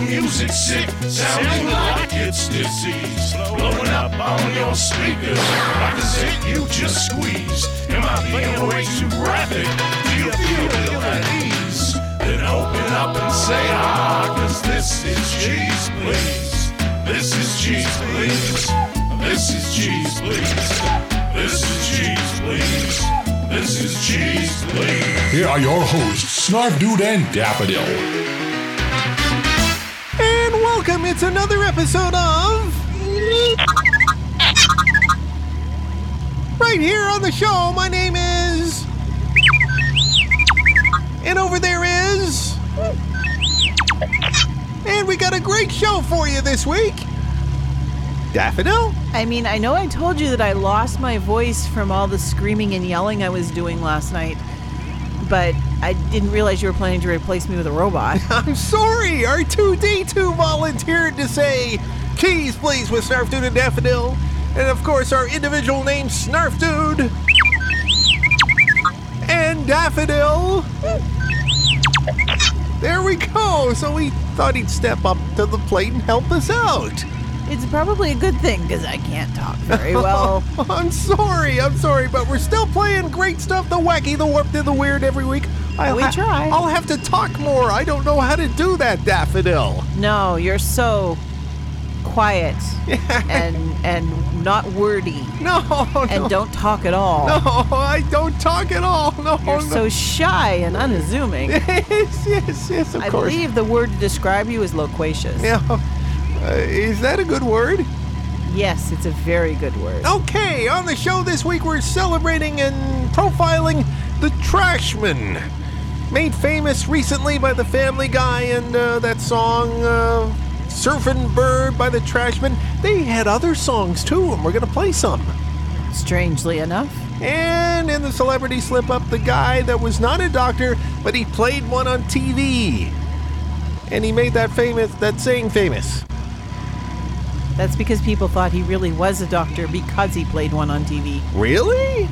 music sick? Sounding like it's. Blowing up on your speakers like a you just. Am I? Do you feel at ease? Then open up and say ah, this is cheese, please. This is cheese, please. This is cheese, please. This is cheese, please. This is cheese, please. Here are your hosts, Snarf Dude and Daffodil. And welcome. It's another episode of. Right here on the show, my name is. And over there is. And we got a great show for you this week. Daffodil? I mean, I know I told you that I lost my voice from all the screaming and yelling I was doing last night, but I didn't realize you were planning to replace me with a robot. I'm sorry. R2D2 volunteered to say, Keys, please, with Snarf Dude and Daffodil. And of course, our individual names, Snarf Dude and Daffodil. There we go. So we thought he'd step up to the plate and help us out. It's probably a good thing because I can't talk very well. I'm sorry, I'm sorry, but we're still playing great stuff the wacky, the warped, and the weird every week. I'll We try. I'll have to talk more. I don't know how to do that, Daffodil. No, you're so quiet and and not wordy No, and don't talk at all. No, I don't talk at all. No, You're no. so shy and unassuming. yes, yes, yes, of I course. believe the word to describe you is loquacious. Yeah. Uh, is that a good word? Yes, it's a very good word. Okay, on the show this week we're celebrating and profiling the Trashmen. Made famous recently by the Family Guy and uh, that song uh, Surfin' Bird by the Trashmen. They had other songs too, and we're going to play some. Strangely enough. And in the celebrity slip up, the guy that was not a doctor, but he played one on TV. And he made that famous, that saying famous. That's because people thought he really was a doctor because he played one on TV. Really?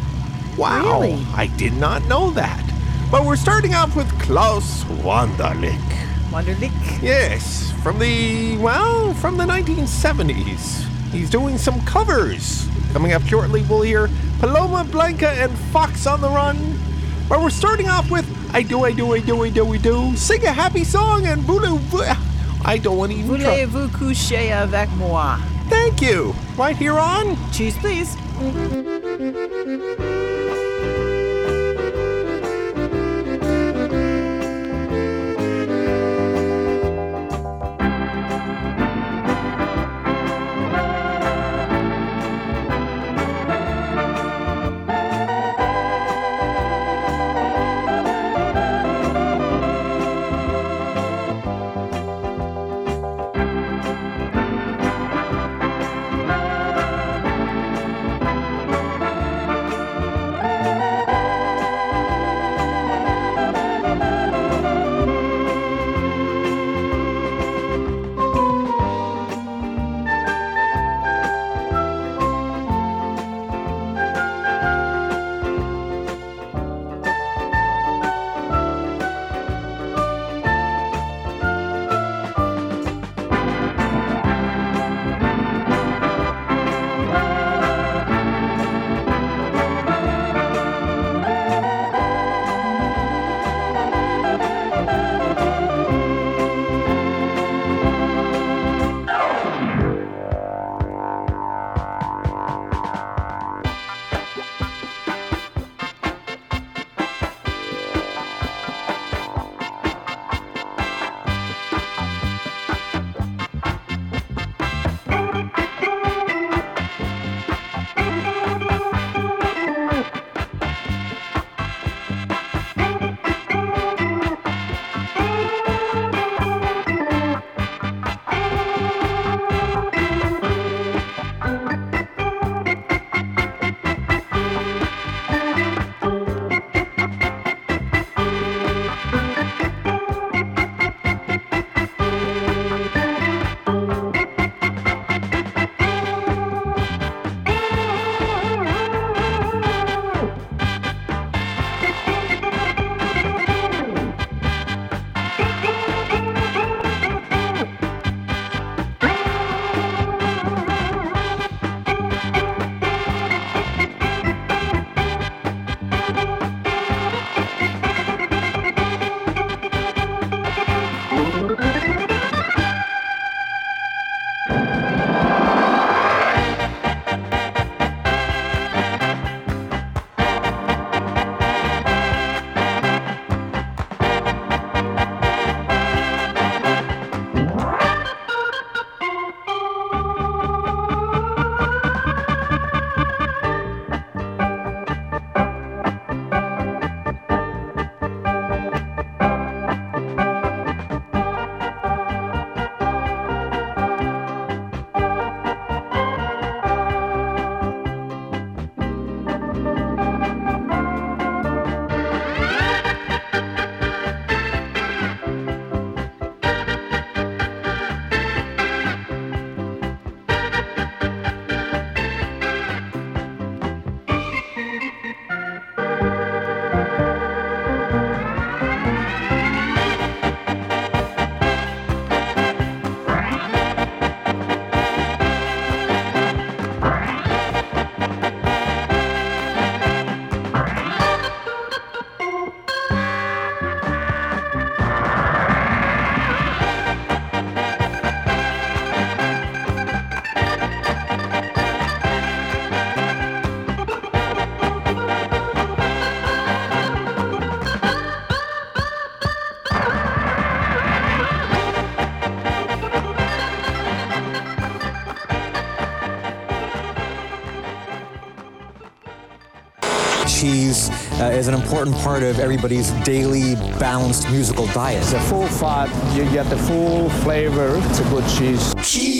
Wow. Really? I did not know that. But we're starting off with Klaus Wunderlich. Wonderlick. Yes, from the, well, from the 1970s. He's doing some covers. Coming up shortly, we'll hear Paloma Blanca and Fox on the Run. But we're starting off with I Do, I Do, I Do, I Do, I Do. Sing a happy song and voulez I don't want to even try. Voulez-vous coucher avec moi? Thank you. Right here on. Cheese, please. Important part of everybody's daily balanced musical diet. It's a full fat, you get the full flavor. It's a good cheese. Keith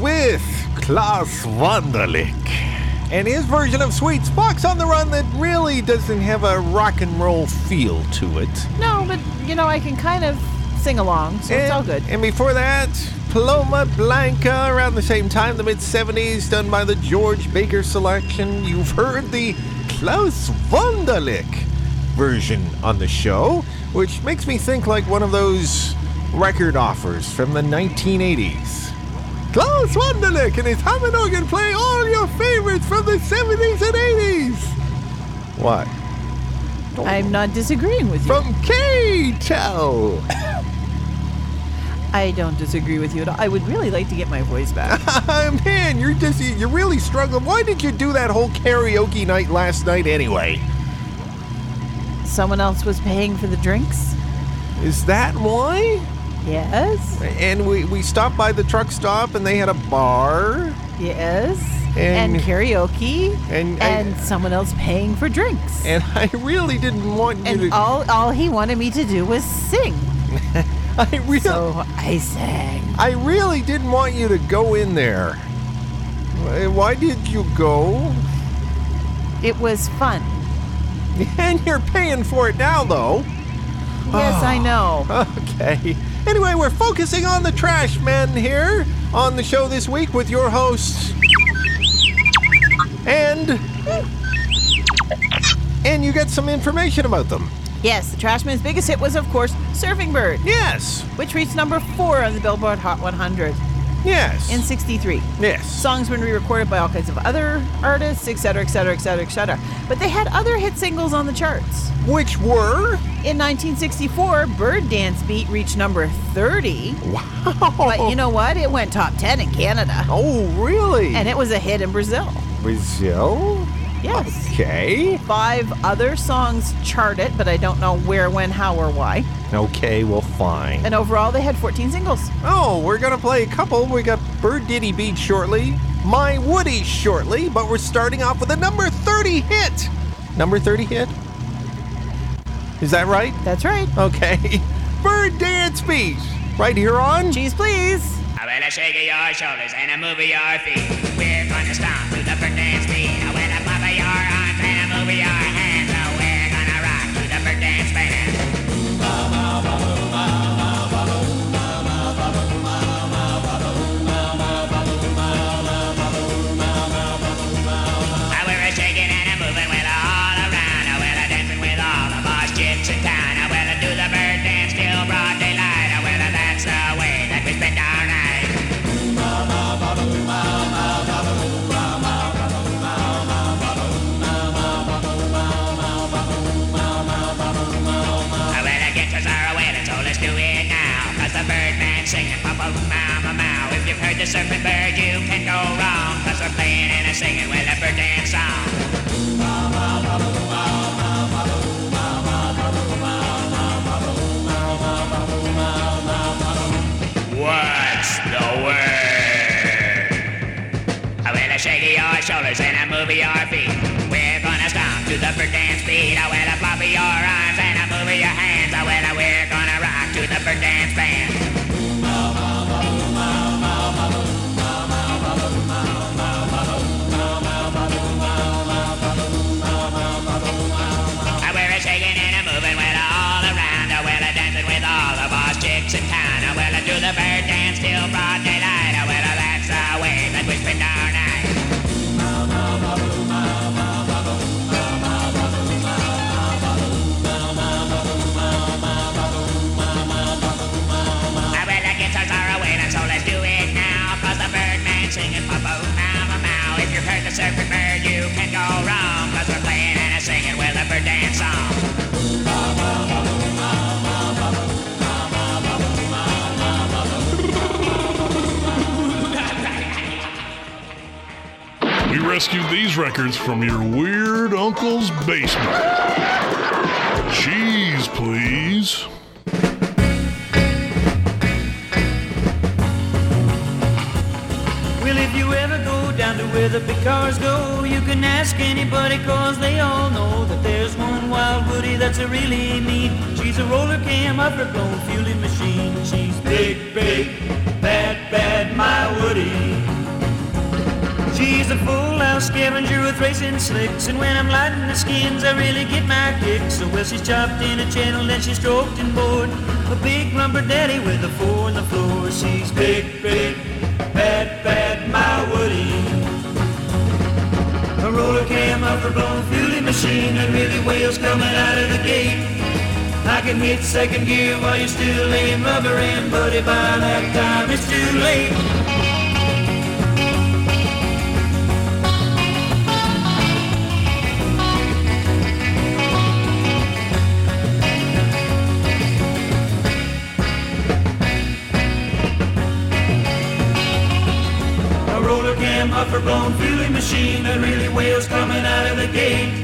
With Klaus Wunderlich. And his version of Sweet's Fox on the Run that really doesn't have a rock and roll feel to it. No, but you know, I can kind of sing along, so it's all good. And before that, Paloma Blanca around the same time, the mid 70s, done by the George Baker selection. You've heard the Klaus Wunderlich version on the show, which makes me think like one of those record offers from the 1980s. Klaus Wunderlich and his Hammond organ play all your favorites from the 70s and 80s. What? I'm not disagreeing with you. From K-Tel. I don't disagree with you at all. I would really like to get my voice back. Man, you're just you're really struggling. Why did you do that whole karaoke night last night anyway? Someone else was paying for the drinks? Is that why? Yes. And we, we stopped by the truck stop and they had a bar. Yes. And- And, karaoke. and- and and- someone else paying for drinks. And I really didn't want you And to. all all he wanted me to do was sing. I really, So I sang. I really didn't want you to go in there. Why- Why did you go? It was fun. And you're paying for it now, though. Yes, I know. Okay. Anyway, we're focusing on the trash men here on the show this week with your hosts. And. And you get some information about them. Yes, the Trashmen's biggest hit was, of course, Surfing Bird, Yes. which reached number four on the Billboard Hot 100 Yes. in 63. yes. Songs been re-recorded by all kinds of other artists, etc., etc., etc., etc. But they had other hit singles on the charts. Which were. In 1964, Bird Dance Beat reached number 30. Wow. But you know what? It went top 10 in Canada. Oh, really? And it was a hit in Brazil. Brazil? Yes. Okay. Five other songs charted, but I don't know where, when, how, or why. Okay, well, fine. And overall, they had 14 singles. Oh, we're gonna play a couple. We got Bird Diddy Beat shortly, My Woody shortly, but we're starting off with a number 30 hit. Number 30 hit? Is that right? That's right. Okay. Bird Dance Beat. Right here on. Cheese, please. I will shake your shoulders and I move your feet. We're gonna stomp to the bird dance let's do it now. Cause the birdman's singing, papa, mama, mow. If you've heard the surfing bird, you can't go wrong. Cause they're playing and a singing with a bird dance song. What's the word? I will shake your shoulders and a move your feet. We're gonna stomp to the bird dance beat. I will a flop your arms and a move your hands. Dance band. Rescued these records from your weird uncle's basement. Cheese, please. Well, if you ever go down to where the big cars go, you can ask anybody cause they all know that there's one wild Woody that's a really neat. She's a roller cam upper blown fueling machine. She's big, big, bad, bad, my Woody. She's a full house scavenger with racing slicks, and when I'm lighting the skins, I really get my kicks. So well, she's chopped in a channel, then she's stroked and bored. A big lumber daddy with a four on the floor. She's big, big, bad, bad, my Woody. A roller cam upper blown fueling machine, and really wheels coming out of the gate. I can hit second gear while you're still laying rubber in, buddy. By that time, it's too late. Machine and really wheels coming out of the gate.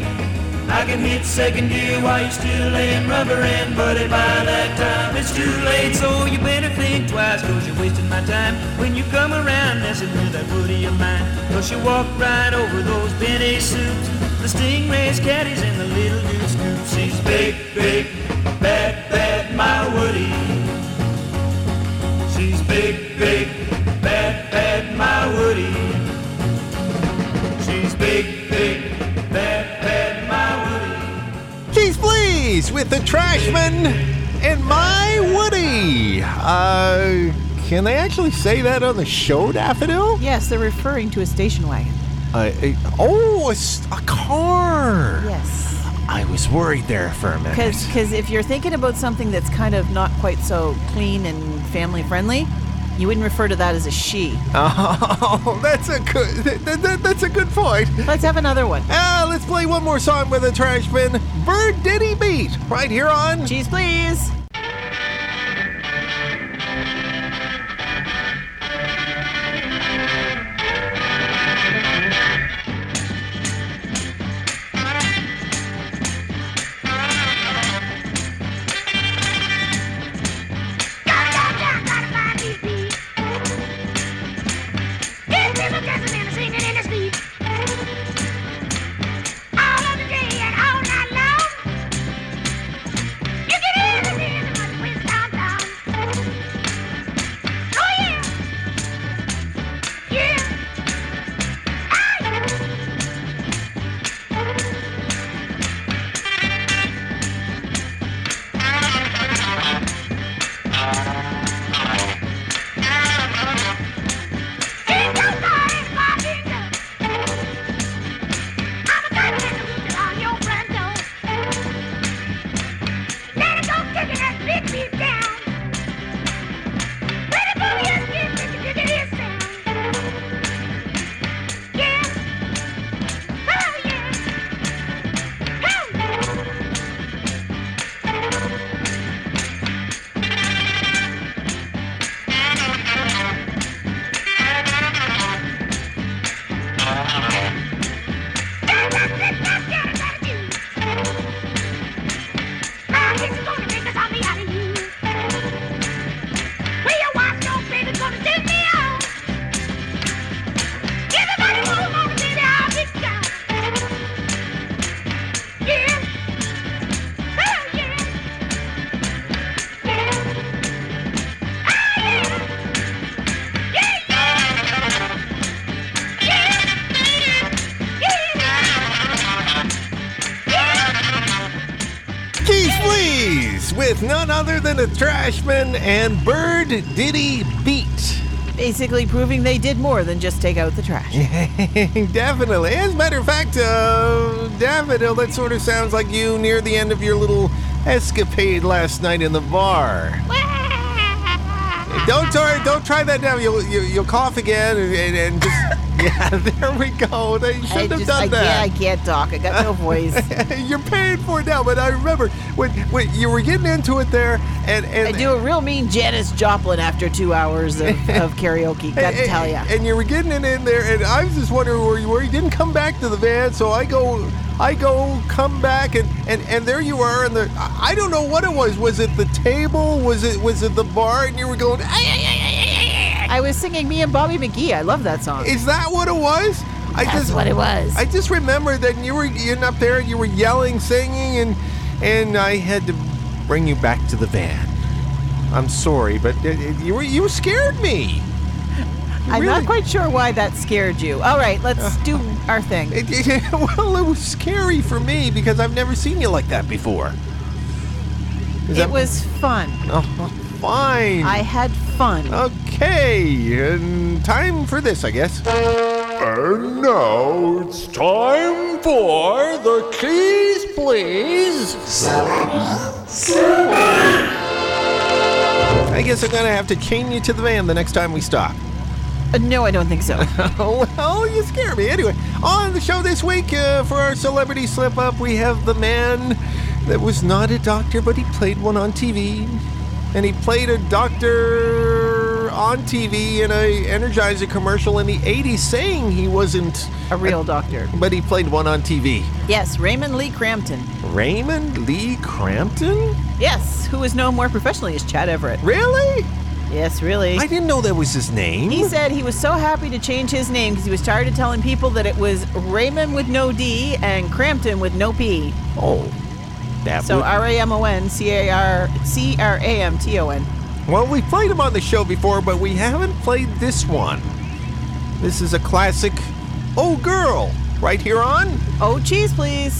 I can hit second gear while you're still laying rubber in, buddy. By that time it's too late, so you better think twice, cause you're wasting my time when you come around messing with that woody of mine. Cause you walk right over those Benny suits, the stingrays, caddies, and the little goose scoops. She's big, big, bad, bad, my Woody. She's big, big, with the Trashmen and my Woody. Uh, can they actually say that on the show, Daffodil? Yes, they're referring to a station wagon. Uh, uh, oh, a car. Yes. I was worried there for a minute. Because if you're thinking about something that's kind of not quite so clean and family friendly, you wouldn't refer to that as a she. Oh, that's a good. That, that- that's a good point. Let's have another one. Ah, let's play one more song with a Trashmen. Bird Diddy Beat, right here on. Cheese, please. Please, with none other than the Trashmen and Bird Diddy Beat. Basically proving they did more than just take out the trash. Definitely. As a matter of fact, uh, Daffodil, that sort of sounds like you near the end of your little escapade last night in the bar. Don't try, don't try that now. You'll you, you'll cough again and, and, and just yeah. There we go. They shouldn't have just, done I that. can't, I can't talk. I got no voice. You're paying for it now, but I remember when, when you were getting into it there, and and I do a real mean Janis Joplin after two hours of, of karaoke. Got to tell ya. And you were getting it in there, and I was just wondering where you were. You didn't come back to the van, so I go, I go, come back, and and and there you are. And the I don't know what it was. Was it the table? Was it was it the bar? And you were going. "Ay, ay, ay, ay, ay, ay, ay." I was singing me and Bobby McGee. I love that song. Is that what it was? I That's just what it was. I just remember that you were getting up there and you were yelling, singing, and and I had to bring you back to the van. I'm sorry, but uh, you were you scared me. I'm really- not quite sure why that scared you. All right, let's do our thing. It, it- well, it was scary for me because I've never seen you like that before. Is It that- was fun. Oh, fine. I had fun. Okay, and time for this, I guess. And now it's time for the keys, please. I guess I'm gonna have to chain you to the van the next time we stop. Uh, no, I don't think so. Oh, well, you scare me. Anyway, on the show this week uh, for our celebrity slip up, we have the man that was not a doctor, but he played one on TV. And he played a doctor on TV in a Energizer commercial in the 80s saying he wasn't A real doctor. but he played one on TV. Yes, Raymon Lee Cramton. Raymon Lee Cramton? Yes, who is known more professionally as Chad Everett. Really? Yes, really. I didn't know that was his name. He said he was so happy to change his name because he was tired of telling people that it was Raymond with no D and Crampton with no P. oh, that So would- R A M O N C A R C R A M T O N. Well, we played him on the show before, but we haven't played this one. This is a classic Oh Girl, right here on. Oh, cheese, please.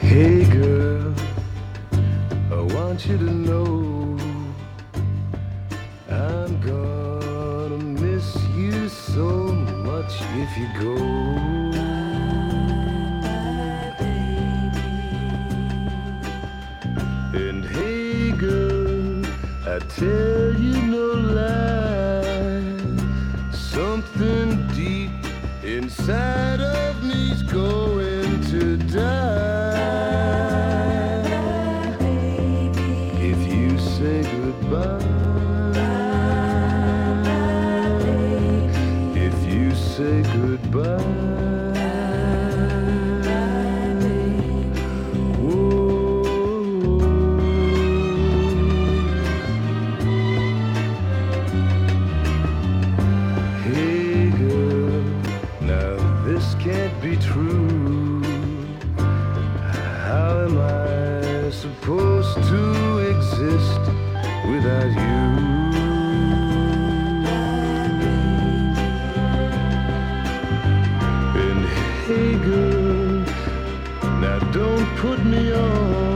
Hey girl, I want you to know I'm gonna miss you so much if you go. Tell you no put me on.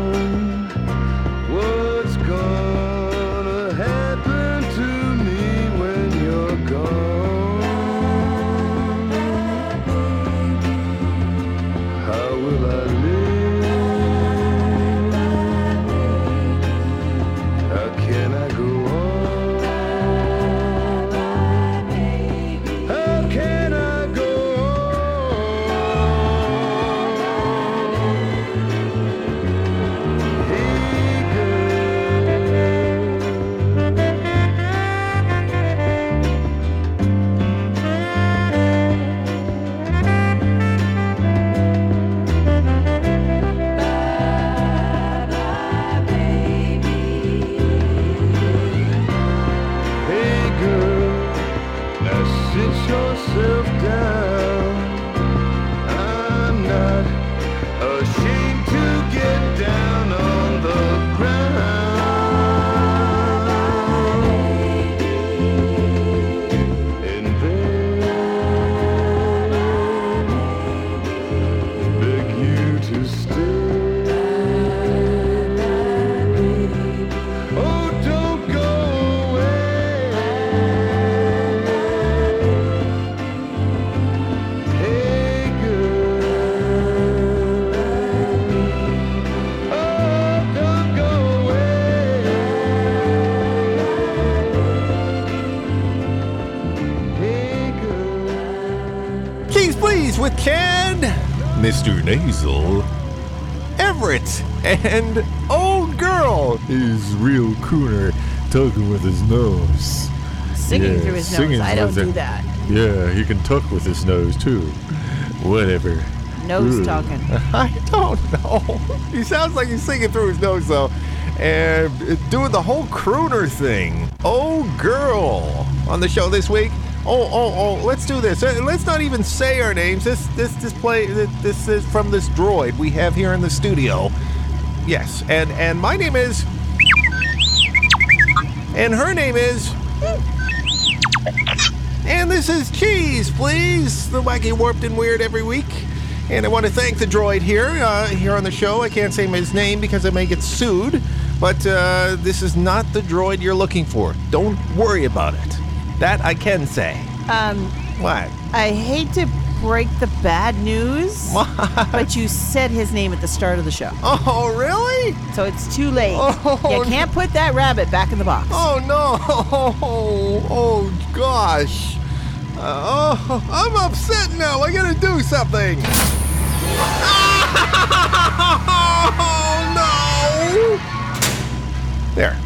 Mr. Nasal, Everett, and old girl, his real crooner, talking with his nose. Singing Yeah, through his nose. I don't do that. Yeah, he can talk with his nose too. Whatever. Nose Ooh. talking. I don't know. He sounds like he's singing through his nose though, and doing the whole crooner thing. Oh, girl, on the show this week. Oh, oh, oh! Let's do this. Uh, Let's not even say our names. This, this, this play. This is from this droid we have here in the studio. Yes, and and my name is, and her name is. And this is Cheese, please. The wacky, warped, and weird every week. And I want to thank the droid here, uh, here on the show. I can't say his name because I may get sued, but uh, this is not the droid you're looking for. Don't worry about it. That I can say. Um, What? I hate to break the bad news, What? but you said his name at the start of the show. Oh, really? So it's too late. Oh, you can't put that rabbit back in the box. Oh, no. Oh, oh gosh. Uh, oh, I'm upset now. I gotta do something. Oh, no. There.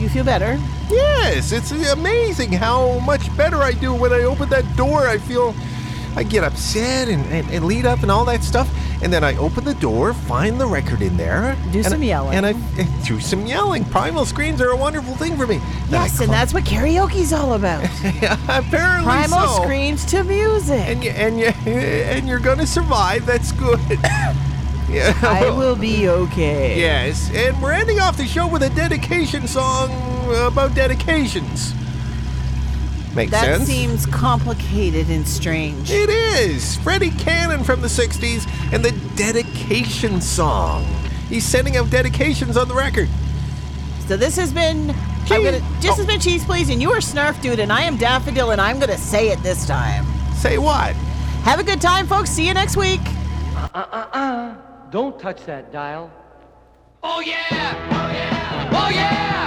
You feel better? Yes, it's amazing how much better I do when I open that door. I feel I get upset and, and, and lead up and all that stuff. And then I open the door, find the record in there. Do and some I- yelling. And I and do some yelling. Primal screams are a wonderful thing for me. Then Yes, and that's what karaoke's all about. apparently Primal so. screams to music. And you and you and you're gonna survive. That's good. yeah. I will be okay. Yes, and we're ending off the show with a dedication song about dedications. Makes sense. That sense. seems complicated and strange. It is Freddie Cannon from the '60s and the dedication song. He's sending out dedications on the record. So this has been. I'm Cheese. gonna. This Oh. has been cheese, please, and you are Snarf Dude, and I am Daffodil, and I'm gonna say it this time. Say what? Have a good time, folks. See you next week. Uh-uh-uh. Don't touch that dial. Oh yeah! Oh yeah! Oh yeah!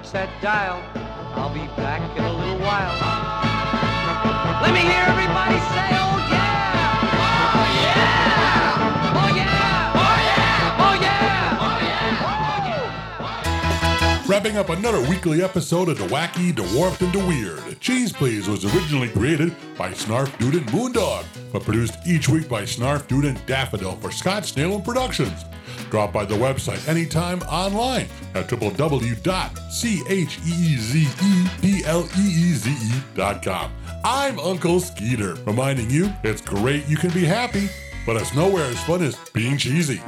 touch that dial. I'll be back in a little while. Let me hear everybody say, oh yeah! Oh yeah! Oh yeah! Oh yeah! Oh yeah! Oh yeah! Oh yeah! Oh, Wrapping up another weekly episode of The Wacky, The Warped, and The Weird. Cheese Please was originally created by Snarf Dude and Moondog, but produced each week by Snarf Dude and Daffodil for Scott Snail Productions. Drop by the website anytime online at www.cheezepleeze.com. I'm Uncle Skeeter, reminding you it's great you can be happy, but it's nowhere as fun as being cheesy.